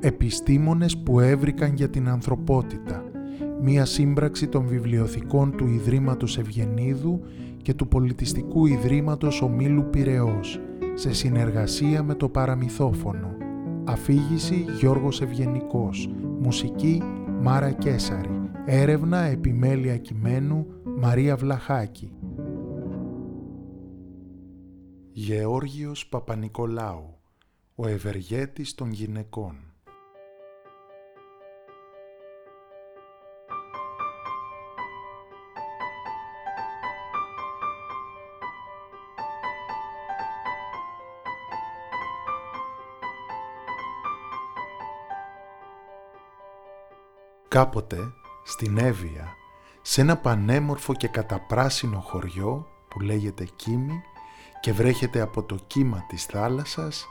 Επιστήμονες που έβρικαν για την ανθρωπότητα. Μία σύμπραξη των βιβλιοθηκών του Ιδρύματος Ευγενίδου και του Πολιτιστικού Ιδρύματος Ομίλου Πυραιός, σε συνεργασία με το Παραμυθόφωνο. Αφήγηση Γιώργος Ευγενικός. Μουσική Μάρα Κέσαρη. Έρευνα επιμέλεια κειμένου Μαρία Βλαχάκη. Γεώργιος Παπανικολάου. Ο ευεργέτης των γυναικών. Κάποτε, στην Εύβοια, σε ένα πανέμορφο και καταπράσινο χωριό που λέγεται Κίμη και βρέχεται από το κύμα της θάλασσας,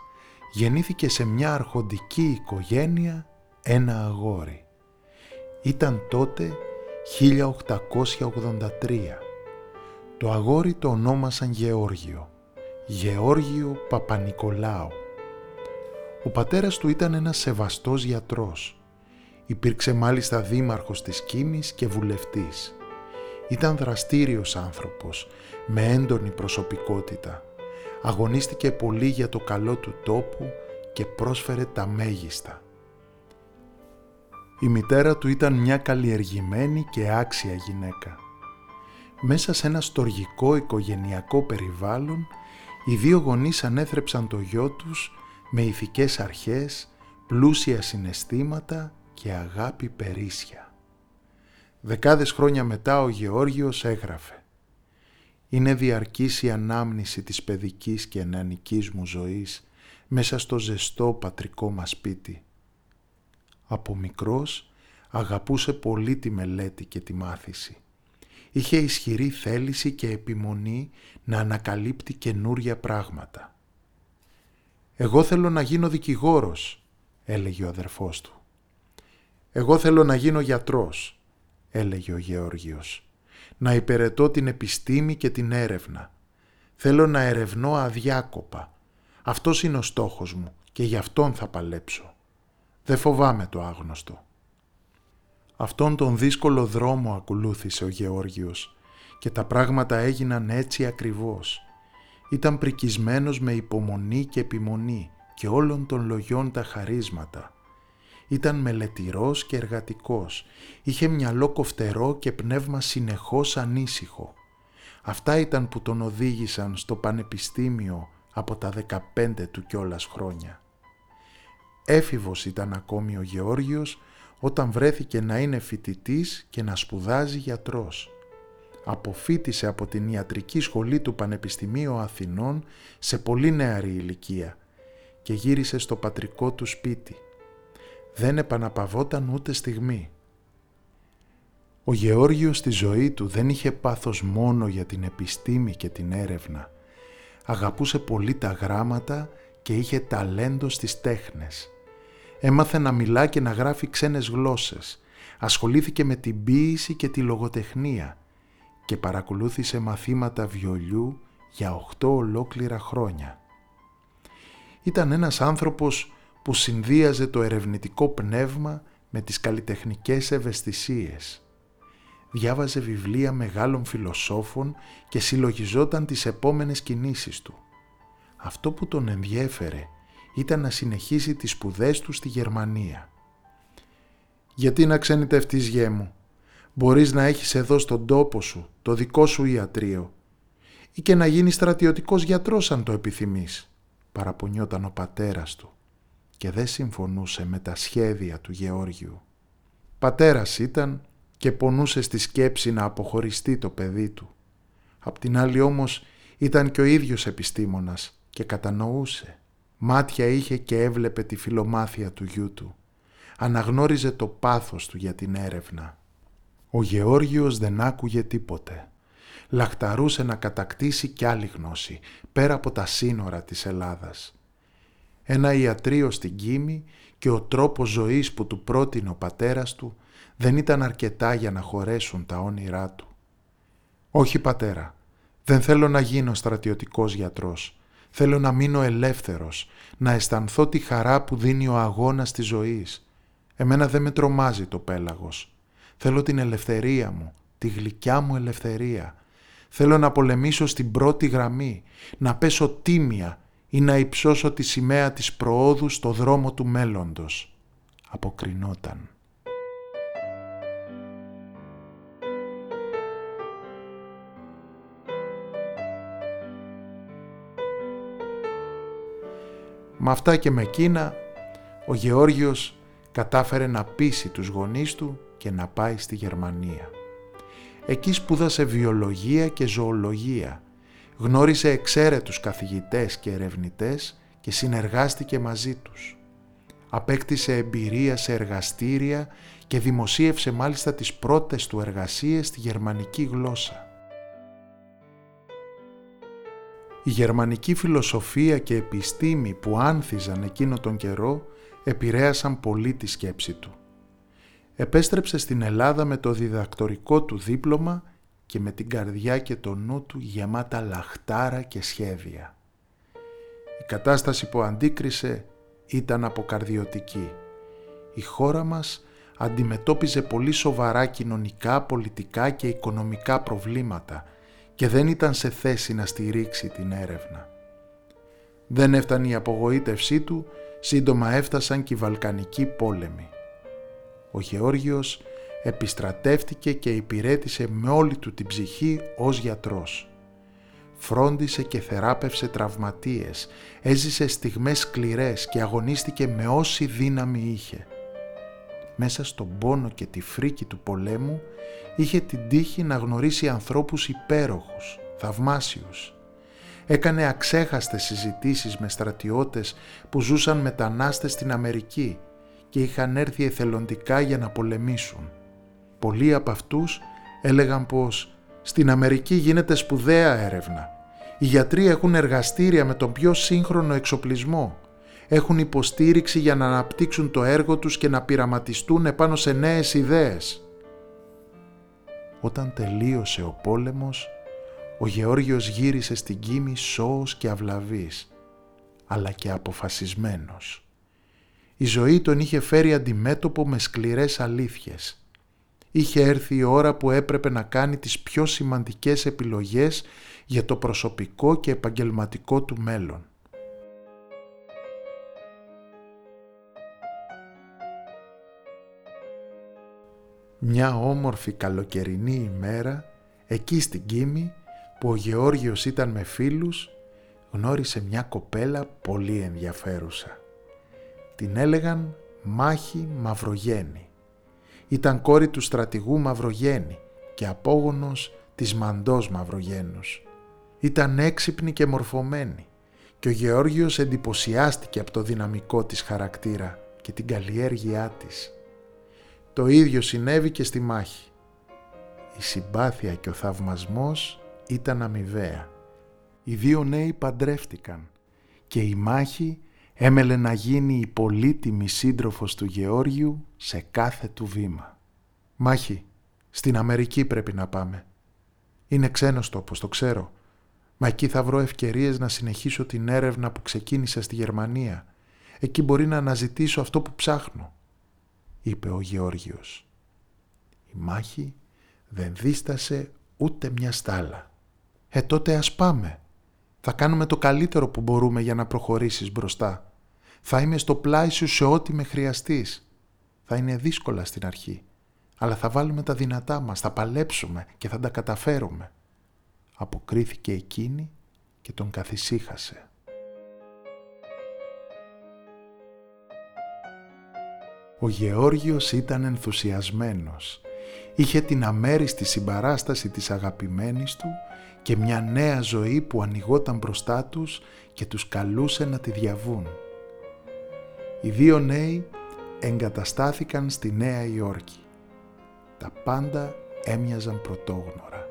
γεννήθηκε σε μια αρχοντική οικογένεια ένα αγόρι. Ήταν τότε 1883. Το αγόρι το ονόμασαν Γεώργιο, Γεώργιο Παπανικολάου. Ο πατέρας του ήταν ένας σεβαστός γιατρός Υπήρξε μάλιστα δήμαρχος της Κίμης και βουλευτής. Ήταν δραστήριος άνθρωπος, με έντονη προσωπικότητα. Αγωνίστηκε πολύ για το καλό του τόπου και πρόσφερε τα μέγιστα. Η μητέρα του ήταν μια καλλιεργημένη και άξια γυναίκα. Μέσα σε ένα στοργικό οικογενειακό περιβάλλον, οι δύο γονείς ανέθρεψαν το γιο τους με ηθικές αρχές, πλούσια συναισθήματα και αγάπη περίσσια. Δεκάδες χρόνια μετά ο Γεώργιος έγραφε «Είναι διαρκής η ανάμνηση της παιδικής και νεανικής μου ζωής μέσα στο ζεστό πατρικό μας σπίτι. Από μικρός αγαπούσε πολύ τη μελέτη και τη μάθηση. Είχε ισχυρή θέληση και επιμονή να ανακαλύπτει καινούρια πράγματα. «Εγώ θέλω να γίνω δικηγόρος», έλεγε ο αδερφός του. «Εγώ θέλω να γίνω γιατρός», έλεγε ο Γεώργιος. «Να υπηρετώ την επιστήμη και την έρευνα. Θέλω να ερευνώ αδιάκοπα. Αυτός είναι ο στόχος μου και γι' αυτόν θα παλέψω. Δεν φοβάμαι το άγνωστο». Αυτόν τον δύσκολο δρόμο ακολούθησε ο Γεώργιος και τα πράγματα έγιναν έτσι ακριβώς. Ήταν πρικισμένος με υπομονή και επιμονή και όλων των λογιών τα χαρίσματα. Ήταν μελετηρός και εργατικός. Είχε μυαλό κοφτερό και πνεύμα συνεχώς ανήσυχο. Αυτά ήταν που τον οδήγησαν στο πανεπιστήμιο από τα 15 του κιόλας χρόνια. Έφηβος ήταν ακόμη ο Γεώργιος όταν βρέθηκε να είναι φοιτητής και να σπουδάζει γιατρός. Αποφύτησε από την ιατρική σχολή του Πανεπιστημίου Αθηνών σε πολύ νεαρή ηλικία και γύρισε στο πατρικό του σπίτι δεν επαναπαυόταν ούτε στιγμή. Ο Γεώργιος στη ζωή του δεν είχε πάθος μόνο για την επιστήμη και την έρευνα. Αγαπούσε πολύ τα γράμματα και είχε ταλέντο στις τέχνες. Έμαθε να μιλά και να γράφει ξένες γλώσσες. Ασχολήθηκε με την ποίηση και τη λογοτεχνία και παρακολούθησε μαθήματα βιολιού για οχτώ ολόκληρα χρόνια. Ήταν ένας άνθρωπος που συνδύαζε το ερευνητικό πνεύμα με τις καλλιτεχνικές ευαισθησίες. Διάβαζε βιβλία μεγάλων φιλοσόφων και συλλογιζόταν τις επόμενες κινήσεις του. Αυτό που τον ενδιέφερε ήταν να συνεχίσει τις σπουδές του στη Γερμανία. «Γιατί να ξενιτευτείς γέ μου, μπορείς να έχεις εδώ στον τόπο σου το δικό σου ιατρείο ή και να γίνεις στρατιωτικός γιατρός αν το επιθυμείς», παραπονιόταν ο πατέρας του και δεν συμφωνούσε με τα σχέδια του Γεώργιου. Πατέρας ήταν και πονούσε στη σκέψη να αποχωριστεί το παιδί του. Απ' την άλλη όμως ήταν και ο ίδιος επιστήμονας και κατανοούσε. Μάτια είχε και έβλεπε τη φιλομάθεια του γιού του. Αναγνώριζε το πάθος του για την έρευνα. Ο Γεώργιος δεν άκουγε τίποτε. Λαχταρούσε να κατακτήσει κι άλλη γνώση, πέρα από τα σύνορα της Ελλάδας ένα ιατρείο στην Κίμη και ο τρόπος ζωής που του πρότεινε ο πατέρας του δεν ήταν αρκετά για να χωρέσουν τα όνειρά του. «Όχι πατέρα, δεν θέλω να γίνω στρατιωτικός γιατρός. Θέλω να μείνω ελεύθερος, να αισθανθώ τη χαρά που δίνει ο αγώνας της ζωής. Εμένα δεν με τρομάζει το πέλαγος. Θέλω την ελευθερία μου, τη γλυκιά μου ελευθερία. Θέλω να πολεμήσω στην πρώτη γραμμή, να πέσω τίμια ή να υψώσω τη σημαία της προόδου στο δρόμο του μέλλοντος. Αποκρινόταν. Με αυτά και με εκείνα, ο Γεώργιος κατάφερε να πείσει τους γονείς του και να πάει στη Γερμανία. Εκεί σπούδασε βιολογία και ζωολογία, γνώρισε εξαίρετους καθηγητές και ερευνητές και συνεργάστηκε μαζί τους. Απέκτησε εμπειρία σε εργαστήρια και δημοσίευσε μάλιστα τις πρώτες του εργασίες στη γερμανική γλώσσα. Η γερμανική φιλοσοφία και επιστήμη που άνθιζαν εκείνο τον καιρό επηρέασαν πολύ τη σκέψη του. Επέστρεψε στην Ελλάδα με το διδακτορικό του δίπλωμα και με την καρδιά και το νου του γεμάτα λαχτάρα και σχέδια. Η κατάσταση που αντίκρισε ήταν αποκαρδιωτική. Η χώρα μας αντιμετώπιζε πολύ σοβαρά κοινωνικά, πολιτικά και οικονομικά προβλήματα και δεν ήταν σε θέση να στηρίξει την έρευνα. Δεν έφτανε η απογοήτευσή του, σύντομα έφτασαν και οι Βαλκανικοί πόλεμοι. Ο Γεώργιος επιστρατεύτηκε και υπηρέτησε με όλη του την ψυχή ως γιατρός. Φρόντισε και θεράπευσε τραυματίες, έζησε στιγμές σκληρές και αγωνίστηκε με όση δύναμη είχε. Μέσα στον πόνο και τη φρίκη του πολέμου είχε την τύχη να γνωρίσει ανθρώπους υπέροχους, θαυμάσιους. Έκανε αξέχαστες συζητήσεις με στρατιώτες που ζούσαν μετανάστες στην Αμερική και είχαν έρθει εθελοντικά για να πολεμήσουν. Πολλοί από αυτούς έλεγαν πως «Στην Αμερική γίνεται σπουδαία έρευνα. Οι γιατροί έχουν εργαστήρια με τον πιο σύγχρονο εξοπλισμό. Έχουν υποστήριξη για να αναπτύξουν το έργο τους και να πειραματιστούν επάνω σε νέες ιδέες». Όταν τελείωσε ο πόλεμος, ο Γεώργιος γύρισε στην Κίμη σώος και αυλαβής, αλλά και αποφασισμένος. Η ζωή τον είχε φέρει αντιμέτωπο με σκληρές αλήθειες. Είχε έρθει η ώρα που έπρεπε να κάνει τις πιο σημαντικές επιλογές για το προσωπικό και επαγγελματικό του μέλλον. Μια όμορφη καλοκαιρινή ημέρα, εκεί στην Κίμη, που ο Γεώργιος ήταν με φίλους, γνώρισε μια κοπέλα πολύ ενδιαφέρουσα. Την έλεγαν Μάχη Μαυρογέννη. Ήταν κόρη του στρατηγού Μαυρογέννη και απόγονος της Μαντός Μαυρογένους. Ήταν έξυπνη και μορφωμένη και ο Γεώργιος εντυπωσιάστηκε από το δυναμικό της χαρακτήρα και την καλλιέργειά της. Το ίδιο συνέβη και στη μάχη. Η συμπάθεια και ο θαυμασμός ήταν αμοιβαία. Οι δύο νέοι παντρεύτηκαν και η μάχη έμελε να γίνει η πολύτιμη σύντροφος του Γεώργιου σε κάθε του βήμα. «Μάχη, στην Αμερική πρέπει να πάμε. Είναι ξένος τόπος, το ξέρω. Μα εκεί θα βρω ευκαιρίες να συνεχίσω την έρευνα που ξεκίνησα στη Γερμανία. Εκεί μπορεί να αναζητήσω αυτό που ψάχνω», είπε ο Γεώργιος. Η μάχη δεν δίστασε ούτε μια στάλα. «Ε, τότε ας πάμε», θα κάνουμε το καλύτερο που μπορούμε για να προχωρήσεις μπροστά. Θα είμαι στο πλάι σου σε ό,τι με χρειαστείς. Θα είναι δύσκολα στην αρχή, αλλά θα βάλουμε τα δυνατά μας, θα παλέψουμε και θα τα καταφέρουμε. Αποκρίθηκε εκείνη και τον καθησύχασε. Ο Γεώργιος ήταν ενθουσιασμένος. Είχε την αμέριστη συμπαράσταση της αγαπημένης του και μια νέα ζωή που ανοιγόταν μπροστά τους και τους καλούσε να τη διαβούν. Οι δύο νέοι εγκαταστάθηκαν στη Νέα Υόρκη. Τα πάντα έμοιαζαν πρωτόγνωρα.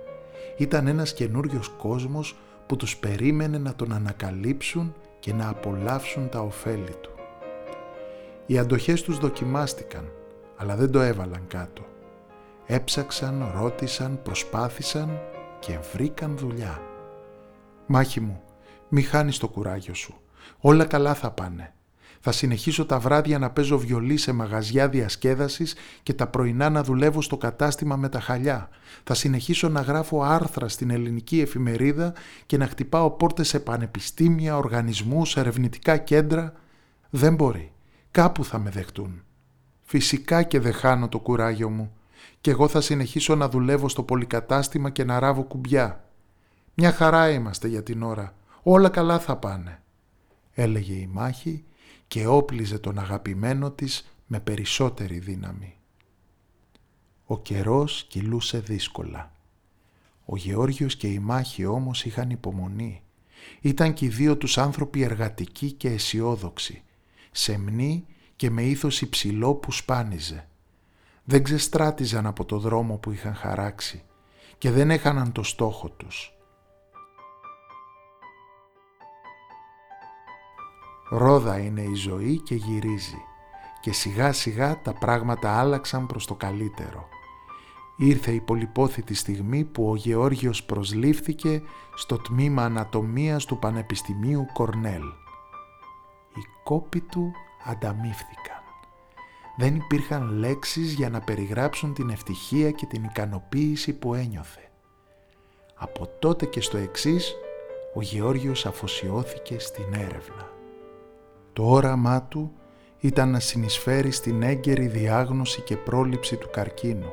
Ήταν ένας καινούριος κόσμος που τους περίμενε να τον ανακαλύψουν και να απολαύσουν τα ωφέλη του. Οι αντοχές τους δοκιμάστηκαν, αλλά δεν το έβαλαν κάτω. Έψαξαν, ρώτησαν, προσπάθησαν και βρήκαν δουλειά. «Μάχη μου, Μη χάνεις το κουράγιο σου. Όλα καλά θα πάνε. Θα συνεχίσω τα βράδια να παίζω βιολί σε μαγαζιά διασκέδασης και τα πρωινά να δουλεύω στο κατάστημα με τα χαλιά. Θα συνεχίσω να γράφω άρθρα στην ελληνική εφημερίδα και να χτυπάω πόρτες σε πανεπιστήμια, οργανισμούς, ερευνητικά κέντρα. Δεν μπορεί. Κάπου θα με δεχτούν. Φυσικά και δεν χάνω το κουράγιο μου. Και εγώ θα συνεχίσω να δουλεύω στο πολυκατάστημα και να ράβω κουμπιά. Μια χαρά είμαστε για την ώρα. Όλα καλά θα πάνε. Έλεγε η μάχη και όπλιζε τον αγαπημένο της με περισσότερη δύναμη. Ο καιρός κυλούσε δύσκολα. Ο Γεώργιος και η μάχη όμως είχαν υπομονή. Ήταν και οι δύο τους άνθρωποι εργατικοί και αισιόδοξοι, σεμνοί και με ήθος υψηλό που σπάνιζε. Δεν ξεστράτιζαν από το δρόμο που είχαν χαράξει και δεν έχαναν το στόχο τους. Ρόδα είναι η ζωή και γυρίζει και σιγά σιγά τα πράγματα άλλαξαν προς το καλύτερο. Ήρθε η πολυπόθητη στιγμή που ο Γεώργιος προσλήφθηκε στο τμήμα ανατομίας του Πανεπιστημίου Κορνέλ. Οι κόποι του ανταμείφθηκαν. Δεν υπήρχαν λέξεις για να περιγράψουν την ευτυχία και την ικανοποίηση που ένιωθε. Από τότε και στο εξής, ο Γεώργιος αφοσιώθηκε στην έρευνα. Το όραμά του ήταν να συνεισφέρει στην έγκαιρη διάγνωση και πρόληψη του καρκίνου.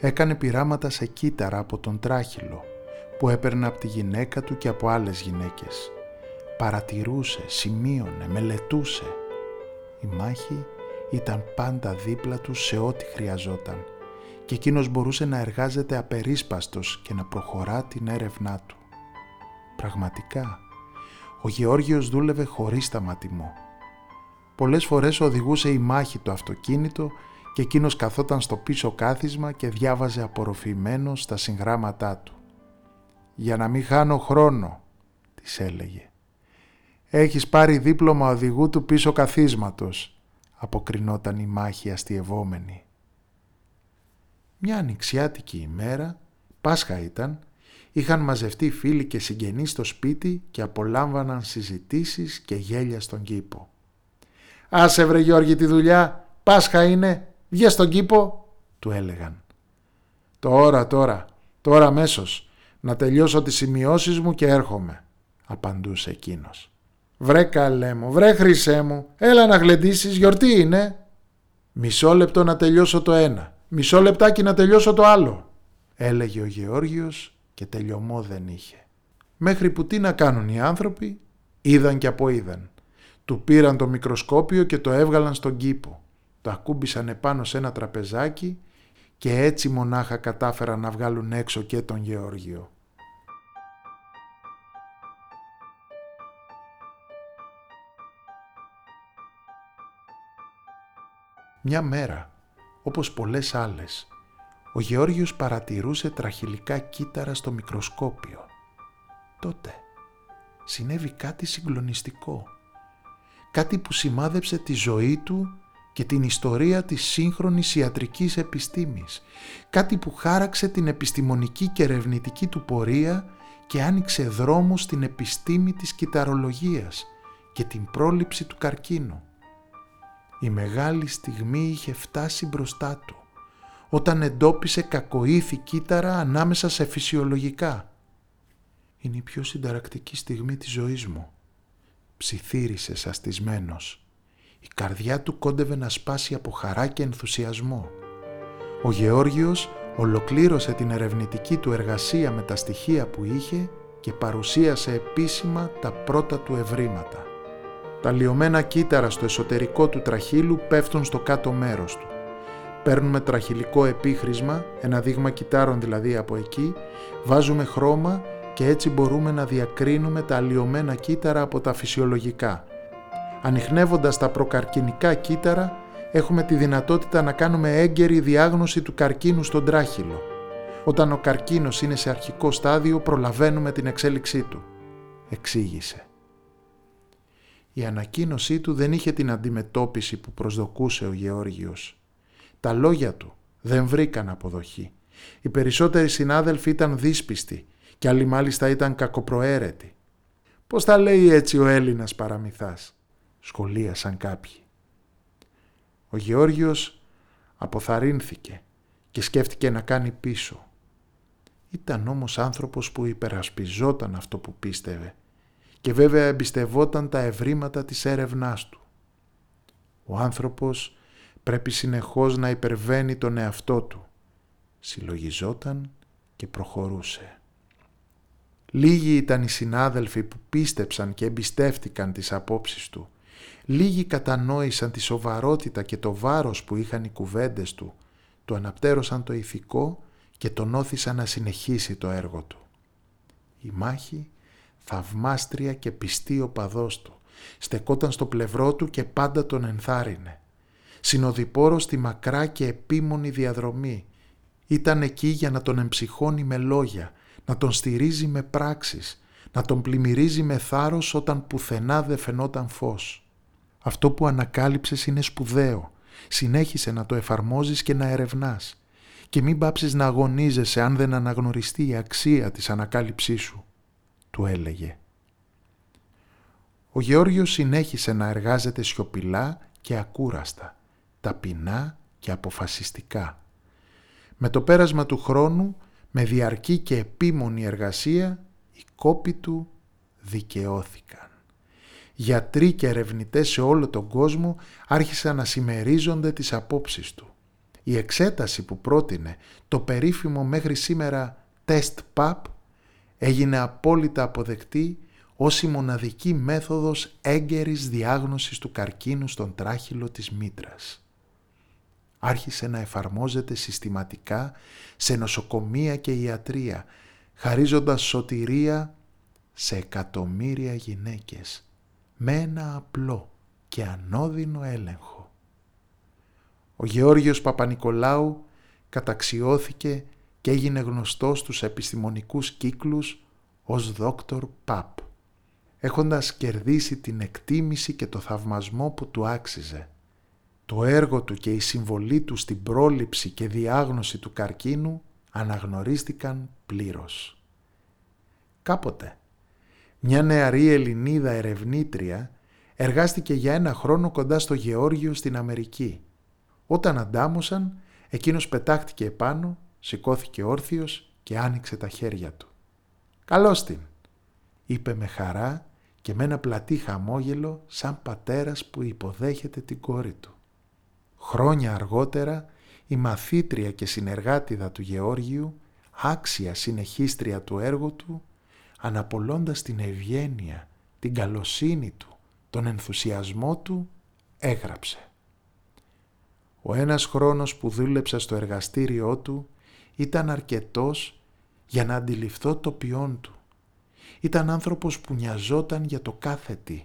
Έκανε πειράματα σε κύτταρα από τον τράχυλο που έπαιρνε από τη γυναίκα του και από άλλες γυναίκες. Παρατηρούσε, σημείωνε, μελετούσε. Η μάχη ήταν πάντα δίπλα του σε ό,τι χρειαζόταν και εκείνος μπορούσε να εργάζεται απερίσπαστος και να προχωρά την έρευνά του. Πραγματικά, ο Γεώργιος δούλευε χωρίς σταματημό. Πολλές φορές οδηγούσε η μάχη το αυτοκίνητο και εκείνος καθόταν στο πίσω κάθισμα και διάβαζε απορροφημένο στα συγγράμματά του. «Για να μην χάνω χρόνο», της έλεγε. «Έχεις πάρει δίπλωμα οδηγού του πίσω καθίσματος», αποκρινόταν η μάχη αστειευόμενη. Μια ανοιξιάτικη ημέρα, Πάσχα ήταν, είχαν μαζευτεί φίλοι και συγγενείς στο σπίτι και απολάμβαναν συζητήσεις και γέλια στον κήπο. «Άσε βρε Γιώργη τη δουλειά, Πάσχα είναι, βγες στον κήπο», του έλεγαν. «Τώρα, τώρα, τώρα αμέσως, να τελειώσω τις σημειώσεις μου και έρχομαι», απαντούσε εκείνος. «Βρε καλέ μου, βρε χρυσέ μου, έλα να γλεντήσεις, γιορτή είναι». «Μισό λεπτό να τελειώσω το ένα, μισό λεπτάκι να τελειώσω το άλλο», έλεγε ο Γεώργιος και τελειωμό δεν είχε. Μέχρι που τι να κάνουν οι άνθρωποι, είδαν και από είδαν. Του πήραν το μικροσκόπιο και το έβγαλαν στον κήπο. Το ακούμπησαν επάνω σε ένα τραπεζάκι και έτσι μονάχα κατάφεραν να βγάλουν έξω και τον Γεώργιο. Μια μέρα, όπως πολλές άλλες, ο Γεώργιος παρατηρούσε τραχυλικά κύτταρα στο μικροσκόπιο. Τότε συνέβη κάτι συγκλονιστικό. Κάτι που σημάδεψε τη ζωή του και την ιστορία της σύγχρονης ιατρικής επιστήμης. Κάτι που χάραξε την επιστημονική και ερευνητική του πορεία και άνοιξε δρόμο στην επιστήμη της κυταρολογίας και την πρόληψη του καρκίνου. Η μεγάλη στιγμή είχε φτάσει μπροστά του όταν εντόπισε κακοήθη κύτταρα ανάμεσα σε φυσιολογικά. Είναι η πιο συνταρακτική στιγμή της ζωής μου. Ψιθύρισε σαστισμένος. Η καρδιά του κόντευε να σπάσει από χαρά και ενθουσιασμό. Ο Γεώργιος ολοκλήρωσε την ερευνητική του εργασία με τα στοιχεία που είχε και παρουσίασε επίσημα τα πρώτα του ευρήματα. Τα λιωμένα κύτταρα στο εσωτερικό του τραχύλου πέφτουν στο κάτω μέρος του. Παίρνουμε τραχυλικό επίχρησμα, ένα δείγμα κυτάρων δηλαδή από εκεί, βάζουμε χρώμα και έτσι μπορούμε να διακρίνουμε τα αλλοιωμένα κύτταρα από τα φυσιολογικά. Ανοιχνεύοντας τα προκαρκινικά κύτταρα, έχουμε τη δυνατότητα να κάνουμε έγκαιρη διάγνωση του καρκίνου στον τράχυλο. Όταν ο καρκίνος είναι σε αρχικό στάδιο, προλαβαίνουμε την εξέλιξή του. Εξήγησε. Η ανακοίνωσή του δεν είχε την αντιμετώπιση που προσδοκούσε ο Γεώργιος. Τα λόγια του δεν βρήκαν αποδοχή. Οι περισσότεροι συνάδελφοι ήταν δύσπιστοι και άλλοι μάλιστα ήταν κακοπροαίρετοι. Πώς τα λέει έτσι ο Έλληνας παραμυθάς, σχολίασαν κάποιοι. Ο Γεώργιος αποθαρρύνθηκε και σκέφτηκε να κάνει πίσω. Ήταν όμως άνθρωπος που υπερασπιζόταν αυτό που πίστευε και βέβαια εμπιστευόταν τα ευρήματα της έρευνάς του. Ο άνθρωπος πρέπει συνεχώς να υπερβαίνει τον εαυτό του. Συλλογιζόταν και προχωρούσε. Λίγοι ήταν οι συνάδελφοι που πίστεψαν και εμπιστεύτηκαν τις απόψεις του. Λίγοι κατανόησαν τη σοβαρότητα και το βάρος που είχαν οι κουβέντες του, του αναπτέρωσαν το ηθικό και τον όθησαν να συνεχίσει το έργο του. Η μάχη, θαυμάστρια και πιστή οπαδός του, στεκόταν στο πλευρό του και πάντα τον ενθάρρυνε. Συνοδοιπόρο στη μακρά και επίμονη διαδρομή. Ήταν εκεί για να τον εμψυχώνει με λόγια, να τον στηρίζει με πράξεις, να τον πλημμυρίζει με θάρρος όταν πουθενά δεν φαινόταν φως. Αυτό που ανακάλυψες είναι σπουδαίο. Συνέχισε να το εφαρμόζεις και να ερευνάς. Και μην πάψεις να αγωνίζεσαι αν δεν αναγνωριστεί η αξία της ανακάλυψής σου, του έλεγε. Ο Γεώργιος συνέχισε να εργάζεται σιωπηλά και ακούραστα, ταπεινά και αποφασιστικά. Με το πέρασμα του χρόνου, με διαρκή και επίμονη εργασία, οι κόποι του δικαιώθηκαν γιατροί και ερευνητές σε όλο τον κόσμο άρχισαν να συμμερίζονται τις απόψεις του. Η εξέταση που πρότεινε το περίφημο μέχρι σήμερα τεστ PAP έγινε απόλυτα αποδεκτή ως η μοναδική μέθοδος έγκαιρης διάγνωσης του καρκίνου στον τράχυλο της μήτρας. Άρχισε να εφαρμόζεται συστηματικά σε νοσοκομεία και ιατρία, χαρίζοντας σωτηρία σε εκατομμύρια γυναίκες με ένα απλό και ανώδυνο έλεγχο. Ο Γεώργιος Παπανικολάου καταξιώθηκε και έγινε γνωστός στους επιστημονικούς κύκλους ως δόκτωρ Παπ, έχοντας κερδίσει την εκτίμηση και το θαυμασμό που του άξιζε. Το έργο του και η συμβολή του στην πρόληψη και διάγνωση του καρκίνου αναγνωρίστηκαν πλήρως. Κάποτε, μια νεαρή Ελληνίδα ερευνήτρια εργάστηκε για ένα χρόνο κοντά στο Γεώργιο στην Αμερική. Όταν αντάμωσαν, εκείνος πετάχτηκε επάνω, σηκώθηκε όρθιος και άνοιξε τα χέρια του. «Καλώς την», είπε με χαρά και με ένα πλατή χαμόγελο σαν πατέρας που υποδέχεται την κόρη του. Χρόνια αργότερα η μαθήτρια και συνεργάτιδα του Γεώργιου, άξια συνεχίστρια του έργου του, αναπολώντας την ευγένεια, την καλοσύνη του, τον ενθουσιασμό του, έγραψε. Ο ένας χρόνος που δούλεψα στο εργαστήριό του ήταν αρκετός για να αντιληφθώ το ποιόν του. Ήταν άνθρωπος που νοιαζόταν για το κάθε τι,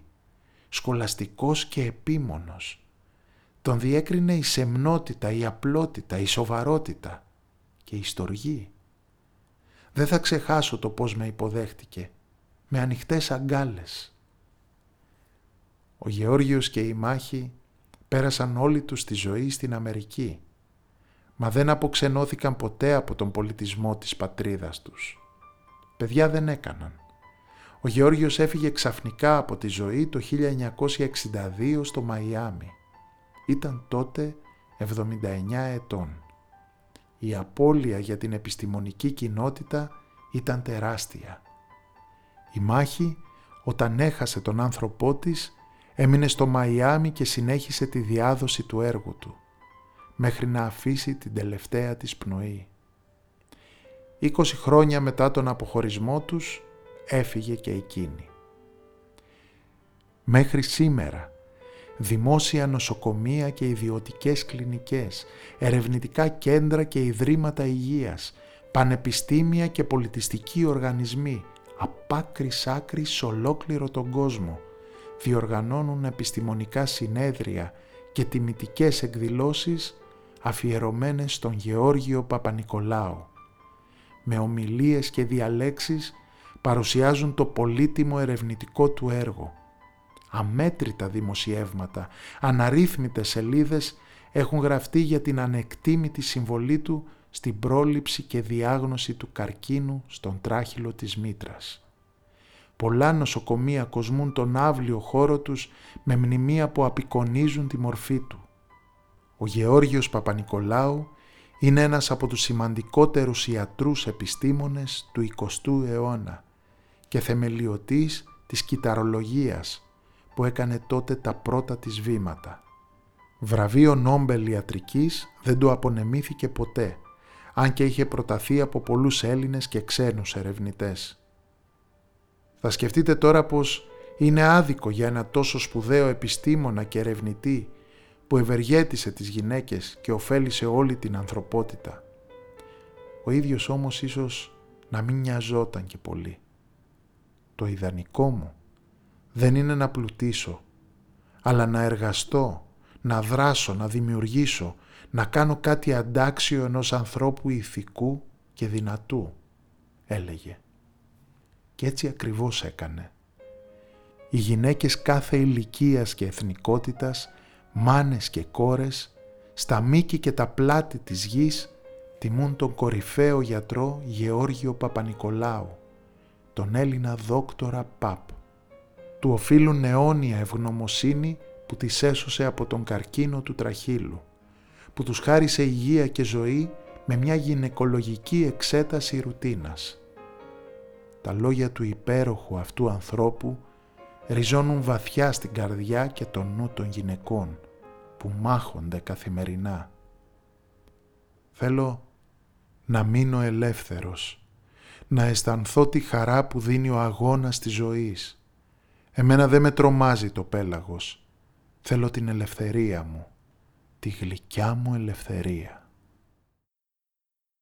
σκολαστικός και επίμονος. Τον διέκρινε η σεμνότητα, η απλότητα, η σοβαρότητα και η στοργή. Δεν θα ξεχάσω το πώς με υποδέχτηκε, με ανοιχτές αγκάλες. Ο Γεώργιος και η Μάχη πέρασαν όλοι τους τη ζωή στην Αμερική, μα δεν αποξενώθηκαν ποτέ από τον πολιτισμό της πατρίδας τους. Παιδιά δεν έκαναν. Ο Γεώργιος έφυγε ξαφνικά από τη ζωή το 1962 στο Μαϊάμι. Ήταν τότε 79 ετών η απώλεια για την επιστημονική κοινότητα ήταν τεράστια. Η μάχη, όταν έχασε τον άνθρωπό της, έμεινε στο Μαϊάμι και συνέχισε τη διάδοση του έργου του, μέχρι να αφήσει την τελευταία της πνοή. 20 χρόνια μετά τον αποχωρισμό τους, έφυγε και εκείνη. Μέχρι σήμερα, δημόσια νοσοκομεία και ιδιωτικές κλινικές, ερευνητικά κέντρα και ιδρύματα υγείας, πανεπιστήμια και πολιτιστικοί οργανισμοί, απ' άκρης άκρη σε ολόκληρο τον κόσμο, διοργανώνουν επιστημονικά συνέδρια και τιμητικές εκδηλώσεις αφιερωμένες στον Γεώργιο Παπανικολάου. Με ομιλίες και διαλέξεις παρουσιάζουν το πολύτιμο ερευνητικό του έργο αμέτρητα δημοσιεύματα, αναρρύθμιτες σελίδες έχουν γραφτεί για την ανεκτήμητη συμβολή του στην πρόληψη και διάγνωση του καρκίνου στον τράχυλο της μήτρας. πολλά νοσοκομεία κοσμούν τον άβλιο χώρο τους με μνημεία που απεικονίζουν τη μορφή του. Ο Γεώργιος Παπανικολάου είναι ένας από τους σημαντικότερους ιατρούς επιστήμονες του 20ου αιώνα και θεμελιωτής της κυταρολογίας που έκανε τότε τα πρώτα της βήματα. Βραβείο Νόμπελ Ιατρικής δεν το απονεμήθηκε ποτέ, αν και είχε προταθεί από πολλούς Έλληνες και ξένους ερευνητές. Θα σκεφτείτε τώρα πως είναι άδικο για ένα τόσο σπουδαίο επιστήμονα και ερευνητή που ευεργέτησε τις γυναίκες και ωφέλησε όλη την ανθρωπότητα. Ο ίδιος όμως ίσως να μην νοιαζόταν και πολύ. Το ιδανικό μου δεν είναι να πλουτίσω, αλλά να εργαστώ, να δράσω, να δημιουργήσω, να κάνω κάτι αντάξιο ενός ανθρώπου ηθικού και δυνατού, έλεγε. Και έτσι ακριβώς έκανε. Οι γυναίκες κάθε ηλικίας και εθνικότητας, μάνες και κόρες, στα μήκη και τα πλάτη της γης, τιμούν τον κορυφαίο γιατρό Γεώργιο Παπανικολάου, τον Έλληνα δόκτορα Παπ. Του οφείλουν αιώνια ευγνωμοσύνη που τις έσωσε από τον καρκίνο του τραχύλου, που τους χάρισε υγεία και ζωή με μια γυναικολογική εξέταση ρουτίνας. Τα λόγια του υπέροχου αυτού ανθρώπου ριζώνουν βαθιά στην καρδιά και τον νου των γυναικών που μάχονται καθημερινά. Θέλω να μείνω ελεύθερος, να αισθανθώ τη χαρά που δίνει ο αγώνας της ζωής. Εμένα δεν με τρομάζει το πέλαγος. Θέλω την ελευθερία μου, τη γλυκιά μου ελευθερία.